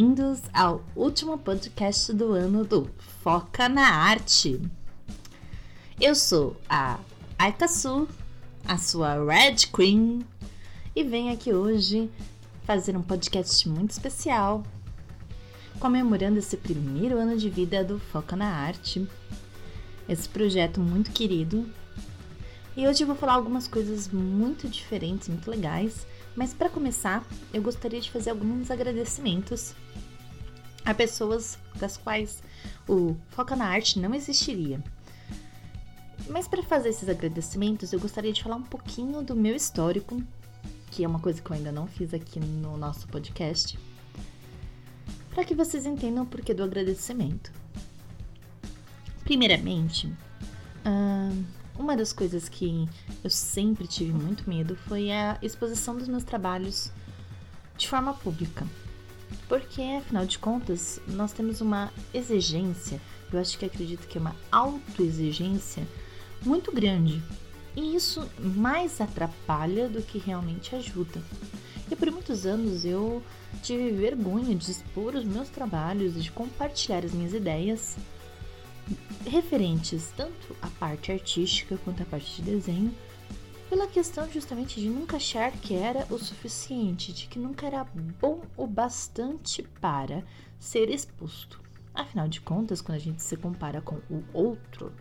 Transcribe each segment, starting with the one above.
bem-vindos ao último podcast do ano do Foca na Arte. Eu sou a Aikasu, a sua Red Queen, e venho aqui hoje fazer um podcast muito especial, comemorando esse primeiro ano de vida do Foca na Arte, esse projeto muito querido. E hoje eu vou falar algumas coisas muito diferentes, muito legais mas para começar, eu gostaria de fazer alguns agradecimentos a pessoas das quais o Foca na Arte não existiria. Mas para fazer esses agradecimentos, eu gostaria de falar um pouquinho do meu histórico, que é uma coisa que eu ainda não fiz aqui no nosso podcast, para que vocês entendam o porquê do agradecimento. Primeiramente, uh, uma das coisas que eu sempre tive muito medo foi a exposição dos meus trabalhos de forma pública. Porque, afinal de contas, nós temos uma exigência, eu acho que acredito que é uma autoexigência muito grande. E isso mais atrapalha do que realmente ajuda. E por muitos anos eu tive vergonha de expor os meus trabalhos de compartilhar as minhas ideias referentes tanto à parte artística quanto à parte de desenho, pela questão justamente de nunca achar que era o suficiente, de que nunca era bom o bastante para ser exposto. Afinal de contas, quando a gente se compara com o outro,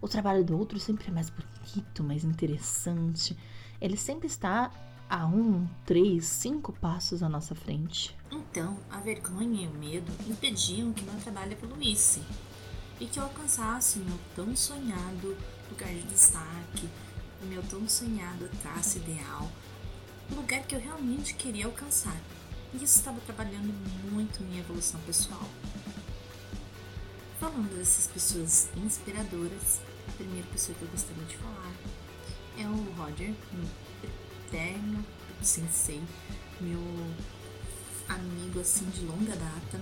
o trabalho do outro sempre é mais bonito, mais interessante. Ele sempre está a um, três, cinco passos à nossa frente. Então, a vergonha e o medo impediam que meu trabalho evoluísse e que eu alcançasse o meu tão sonhado lugar de destaque, o meu tão sonhado traço ideal, o lugar que eu realmente queria alcançar. E isso estava trabalhando muito minha evolução pessoal. Falando dessas pessoas inspiradoras, a primeira pessoa que eu gostaria de falar é o Roger, meu eterno sensei, meu amigo assim de longa data,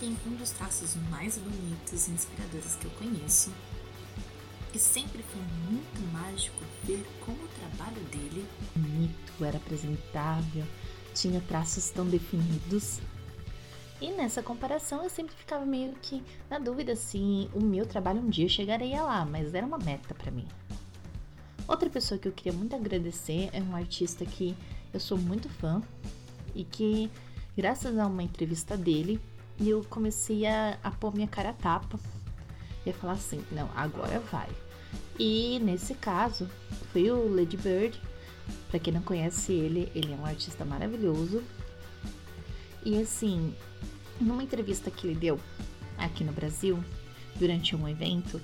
tem um dos traços mais bonitos e inspiradores que eu conheço. E sempre foi muito mágico ver como o trabalho dele bonito, era apresentável, tinha traços tão definidos. E nessa comparação eu sempre ficava meio que na dúvida se o meu trabalho um dia chegaria lá, mas era uma meta para mim. Outra pessoa que eu queria muito agradecer é um artista que eu sou muito fã e que, graças a uma entrevista dele, e eu comecei a, a pôr minha cara a tapa. E a falar assim, não, agora vai. E nesse caso, foi o Lady Bird. Pra quem não conhece ele, ele é um artista maravilhoso. E assim, numa entrevista que ele deu aqui no Brasil, durante um evento,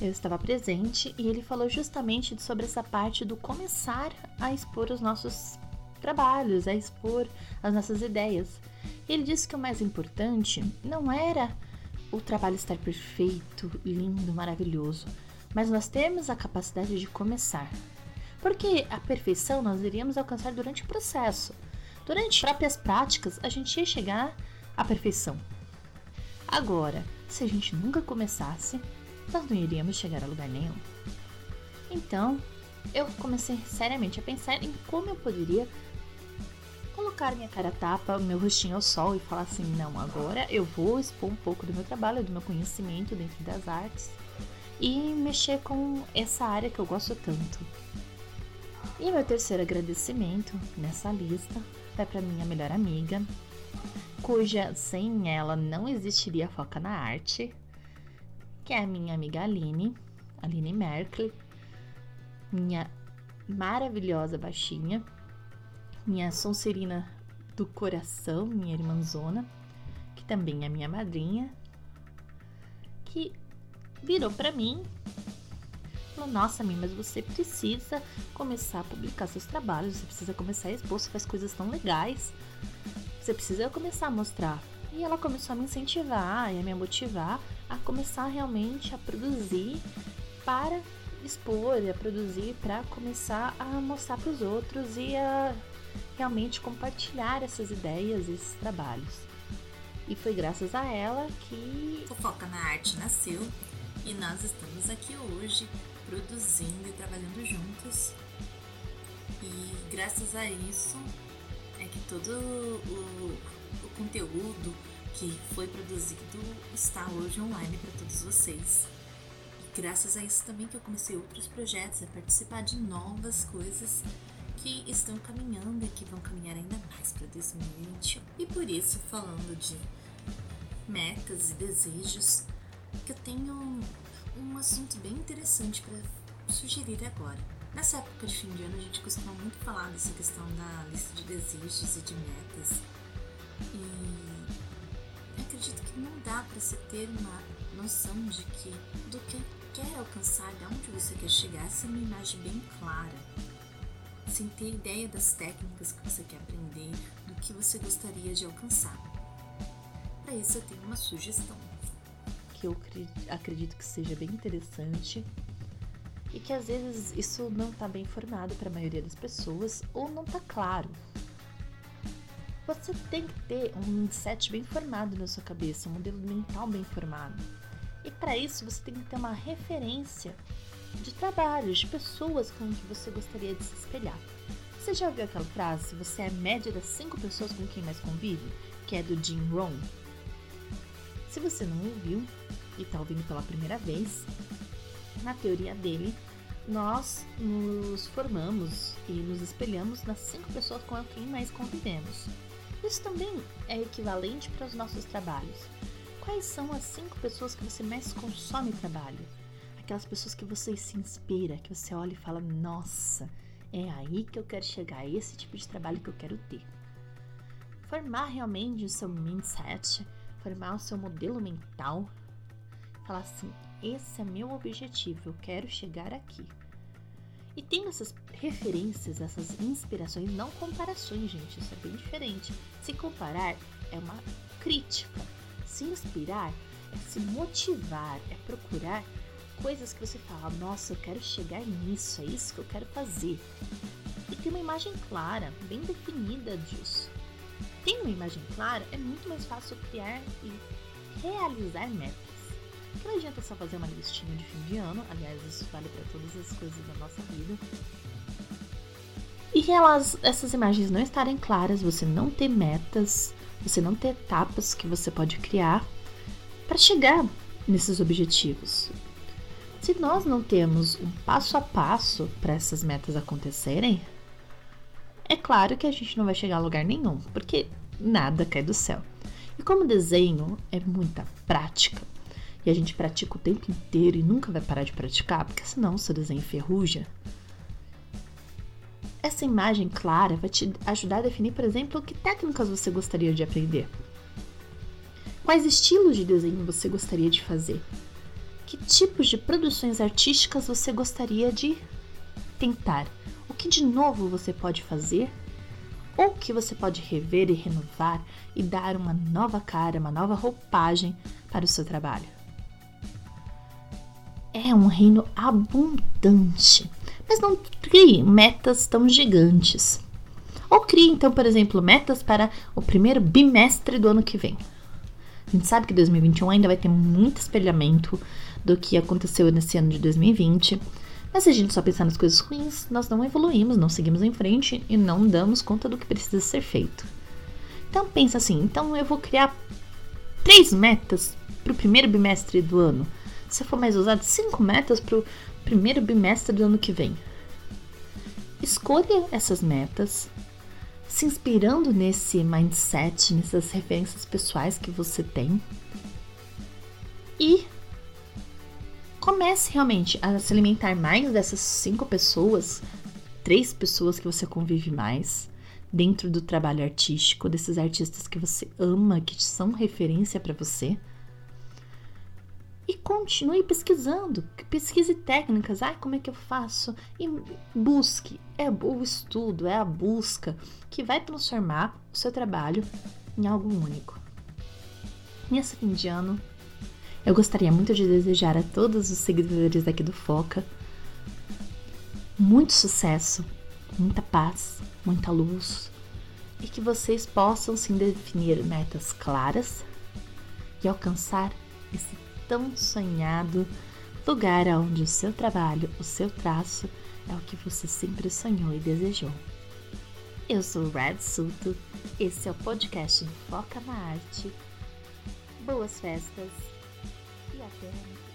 eu estava presente e ele falou justamente sobre essa parte do começar a expor os nossos trabalhos, a expor as nossas ideias. Ele disse que o mais importante não era o trabalho estar perfeito, lindo, maravilhoso, mas nós temos a capacidade de começar. Porque a perfeição nós iríamos alcançar durante o processo. Durante próprias práticas, a gente ia chegar à perfeição. Agora, se a gente nunca começasse, nós não iríamos chegar a lugar nenhum. Então, eu comecei seriamente a pensar em como eu poderia colocar minha cara tapa, meu rostinho ao sol e falar assim: não, agora eu vou expor um pouco do meu trabalho, do meu conhecimento dentro das artes e mexer com essa área que eu gosto tanto. E meu terceiro agradecimento nessa lista vai para minha melhor amiga, cuja sem ela não existiria Foca na Arte, que é a minha amiga Aline, Aline Merkel, minha maravilhosa baixinha minha Sonserina do coração, minha irmãzona, que também é minha madrinha, que virou para mim Nossa, mim, mas você precisa começar a publicar seus trabalhos, você precisa começar a expor, você faz coisas tão legais, você precisa começar a mostrar. E ela começou a me incentivar e a me motivar a começar realmente a produzir para expor, a produzir para começar a mostrar para os outros e a realmente compartilhar essas ideias, esses trabalhos. E foi graças a ela que Fofoca na Arte nasceu e nós estamos aqui hoje produzindo e trabalhando juntos. E graças a isso é que todo o o conteúdo que foi produzido está hoje online para todos vocês. E graças a isso também que eu comecei outros projetos, a participar de novas coisas que estão caminhando e que vão caminhar ainda mais para 2021. E por isso, falando de metas e desejos, que eu tenho um assunto bem interessante para sugerir agora. Nessa época de fim de ano, a gente costuma muito falar dessa questão da lista de desejos e de metas. E acredito que não dá para se ter uma noção de que do que quer alcançar, de onde você quer chegar, sem uma imagem bem clara, sem ter ideia das técnicas que você quer aprender, do que você gostaria de alcançar. Para isso, eu tenho uma sugestão. Que eu acredito que seja bem interessante e que às vezes isso não está bem formado para a maioria das pessoas ou não está claro. Você tem que ter um mindset bem formado na sua cabeça, um modelo mental bem formado. E para isso você tem que ter uma referência de trabalhos, de pessoas com que você gostaria de se espelhar. Você já ouviu aquela frase, você é a média das cinco pessoas com quem mais convive? Que é do Jim Rohn. Se você não ouviu e está ouvindo pela primeira vez, na teoria dele, nós nos formamos e nos espelhamos nas cinco pessoas com quem mais convivemos. Isso também é equivalente para os nossos trabalhos. Quais são as cinco pessoas que você mais consome trabalho? Aquelas pessoas que você se inspira, que você olha e fala: Nossa, é aí que eu quero chegar, é esse tipo de trabalho que eu quero ter. Formar realmente o seu mindset, formar o seu modelo mental, falar assim: esse é meu objetivo, eu quero chegar aqui. E tendo essas referências, essas inspirações, não comparações, gente, isso é bem diferente. Se comparar é uma crítica, se inspirar é se motivar, é procurar coisas que você fala, nossa, eu quero chegar nisso, é isso que eu quero fazer. E ter uma imagem clara, bem definida disso. Tem uma imagem clara, é muito mais fácil criar e realizar metas. Não adianta só fazer uma listinha de fim de ano, aliás, isso vale para todas as coisas da nossa vida. E elas, essas imagens não estarem claras, você não ter metas, você não ter etapas que você pode criar para chegar nesses objetivos. Se nós não temos um passo a passo para essas metas acontecerem, é claro que a gente não vai chegar a lugar nenhum, porque nada cai do céu. E como desenho é muita prática, e a gente pratica o tempo inteiro e nunca vai parar de praticar, porque senão o seu desenho ferruja. Essa imagem clara vai te ajudar a definir, por exemplo, que técnicas você gostaria de aprender. Quais estilos de desenho você gostaria de fazer? Que tipos de produções artísticas você gostaria de tentar? O que de novo você pode fazer? Ou que você pode rever e renovar e dar uma nova cara, uma nova roupagem para o seu trabalho? é um reino abundante, mas não crie metas tão gigantes. Ou crie, então, por exemplo, metas para o primeiro bimestre do ano que vem. A gente sabe que 2021 ainda vai ter muito espelhamento do que aconteceu nesse ano de 2020. Mas se a gente só pensar nas coisas ruins, nós não evoluímos, não seguimos em frente e não damos conta do que precisa ser feito. Então pensa assim, então eu vou criar três metas para o primeiro bimestre do ano se for mais usado, cinco metas para o primeiro bimestre do ano que vem. Escolha essas metas, se inspirando nesse mindset, nessas referências pessoais que você tem e comece realmente a se alimentar mais dessas cinco pessoas, três pessoas que você convive mais dentro do trabalho artístico, desses artistas que você ama, que são referência para você e continue pesquisando, pesquise técnicas, ah, como é que eu faço? E busque, é o estudo, é a busca que vai transformar o seu trabalho em algo único. Nesse fim de ano, eu gostaria muito de desejar a todos os seguidores aqui do Foca muito sucesso, muita paz, muita luz e que vocês possam sim definir metas claras e alcançar esse tão sonhado lugar onde o seu trabalho, o seu traço é o que você sempre sonhou e desejou. Eu sou Red Suto, esse é o podcast Foca na Arte. Boas festas e até